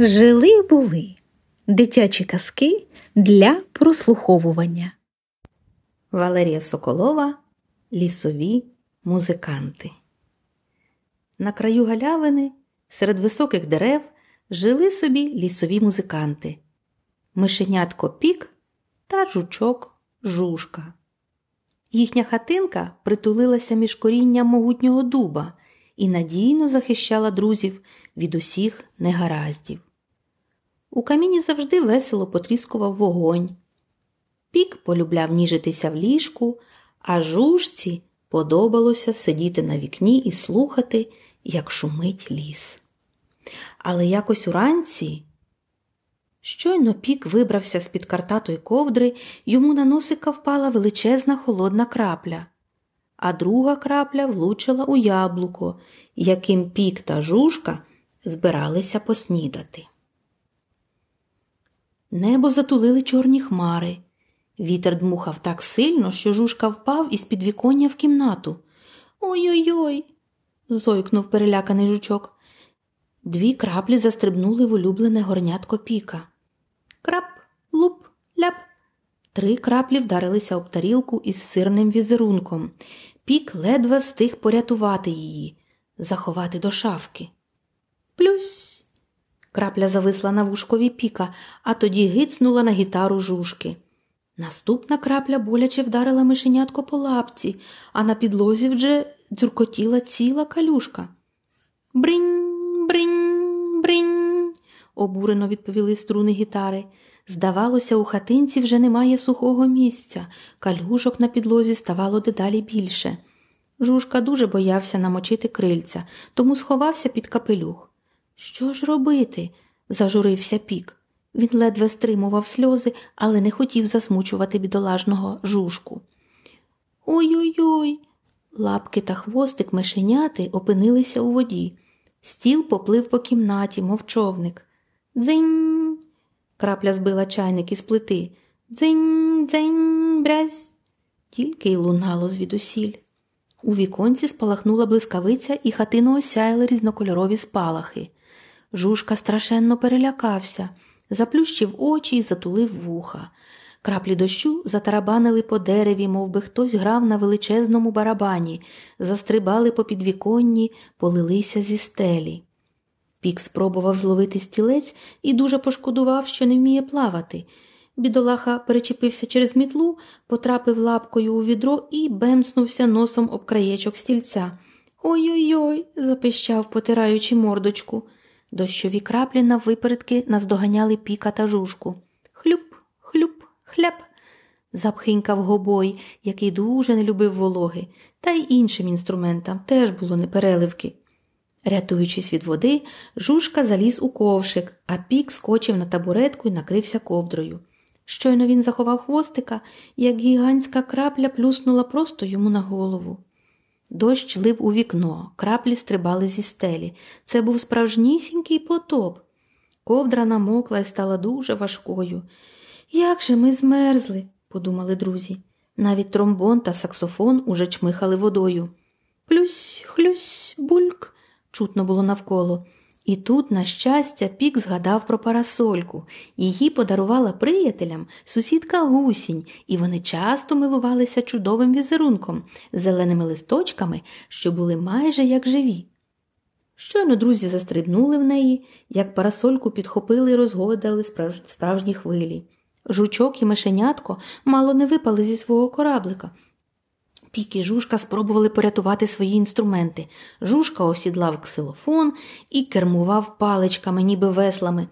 Жили були дитячі казки для прослуховування. Валерія Соколова Лісові музиканти. На краю галявини серед високих дерев жили собі лісові музиканти Мишенятко Пік та жучок Жушка. Їхня хатинка притулилася між корінням могутнього дуба і надійно захищала друзів від усіх негараздів. У каміні завжди весело потріскував вогонь. Пік полюбляв ніжитися в ліжку, а жужці подобалося сидіти на вікні і слухати, як шумить ліс. Але якось уранці щойно пік вибрався з під картатої ковдри, йому на носика впала величезна холодна крапля, а друга крапля влучила у яблуко, яким пік та жужка збиралися поснідати. Небо затулили чорні хмари. Вітер дмухав так сильно, що жужка впав із підвіконня в кімнату. Ой-ой-ой, зойкнув переляканий жучок. Дві краплі застрибнули в улюблене горнятко піка. Крап, луп, ляп. Три краплі вдарилися об тарілку із сирним візерунком. Пік ледве встиг порятувати її, заховати до шафки. Плюсь. Крапля зависла на вушкові піка, а тоді гицнула на гітару жужки. Наступна крапля боляче вдарила мишенятко по лапці, а на підлозі вже дзюркотіла ціла калюшка. Бринь, бринь, бринь, обурено відповіли струни гітари. Здавалося, у хатинці вже немає сухого місця, калюшок на підлозі ставало дедалі більше. Жужка дуже боявся намочити крильця, тому сховався під капелюх. Що ж робити? зажурився пік. Він ледве стримував сльози, але не хотів засмучувати бідолажного жужку. Ой-ой-ой. Лапки та хвостик мишеняти опинилися у воді. Стіл поплив по кімнаті, мов човник. Дзинь. Крапля збила чайник із плити. Дзинь, дзинь, брязь. Тільки й лунало звідусіль. У віконці спалахнула блискавиця, і хатину осяяли різнокольорові спалахи. Жужка страшенно перелякався, заплющив очі і затулив вуха. Краплі дощу затарабанили по дереві, мов би хтось грав на величезному барабані, застрибали по підвіконні, полилися зі стелі. Пік спробував зловити стілець і дуже пошкодував, що не вміє плавати. Бідолаха перечепився через мітлу, потрапив лапкою у відро і бемснувся носом об краєчок стільця. Ой-ой, ой запищав, потираючи мордочку. Дощові краплі на випередки наздоганяли піка та жужку. Хлюп, хлюп, хляп. запхинькав гобой, який дуже не любив вологи, та й іншим інструментам теж було непереливки. Рятуючись від води, жужка заліз у ковшик, а пік скочив на табуретку і накрився ковдрою. Щойно він заховав хвостика, як гігантська крапля плюснула просто йому на голову. Дощ лив у вікно, краплі стрибали зі стелі. Це був справжнісінький потоп. Ковдра намокла і стала дуже важкою. Як же ми змерзли, подумали друзі. Навіть тромбон та саксофон уже чмихали водою. Плюсь, хлюсь, бульк, чутно було навколо. І тут, на щастя, пік згадав про парасольку. Її подарувала приятелям сусідка гусінь, і вони часто милувалися чудовим візерунком, зеленими листочками, що були майже як живі. Щойно друзі застрибнули в неї, як парасольку підхопили і розгойдали справжні хвилі. Жучок і мишенятко мало не випали зі свого кораблика. Пік і жужка спробували порятувати свої інструменти. Жужка осідлав ксилофон і кермував паличками, ніби веслами.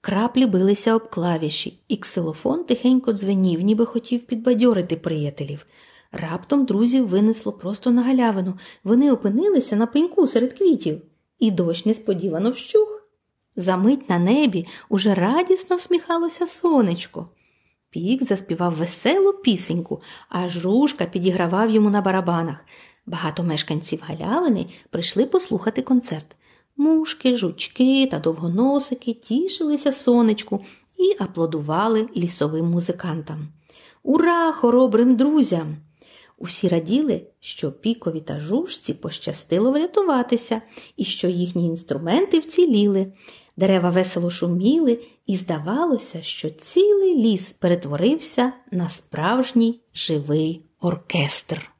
Краплі билися об клавіші, і ксилофон тихенько дзвенів, ніби хотів підбадьорити приятелів. Раптом друзів винесло просто на галявину. Вони опинилися на пеньку серед квітів, і дощ несподівано вщух. Замить на небі уже радісно всміхалося сонечко. Пік заспівав веселу пісеньку, а жужка підігравав йому на барабанах. Багато мешканців галявини прийшли послухати концерт. Мушки, жучки та довгоносики тішилися сонечку і аплодували лісовим музикантам. Ура, хоробрим друзям! Усі раділи, що пікові та жужці пощастило врятуватися і що їхні інструменти вціліли. Дерева весело шуміли, і здавалося, що цілий ліс перетворився на справжній живий оркестр.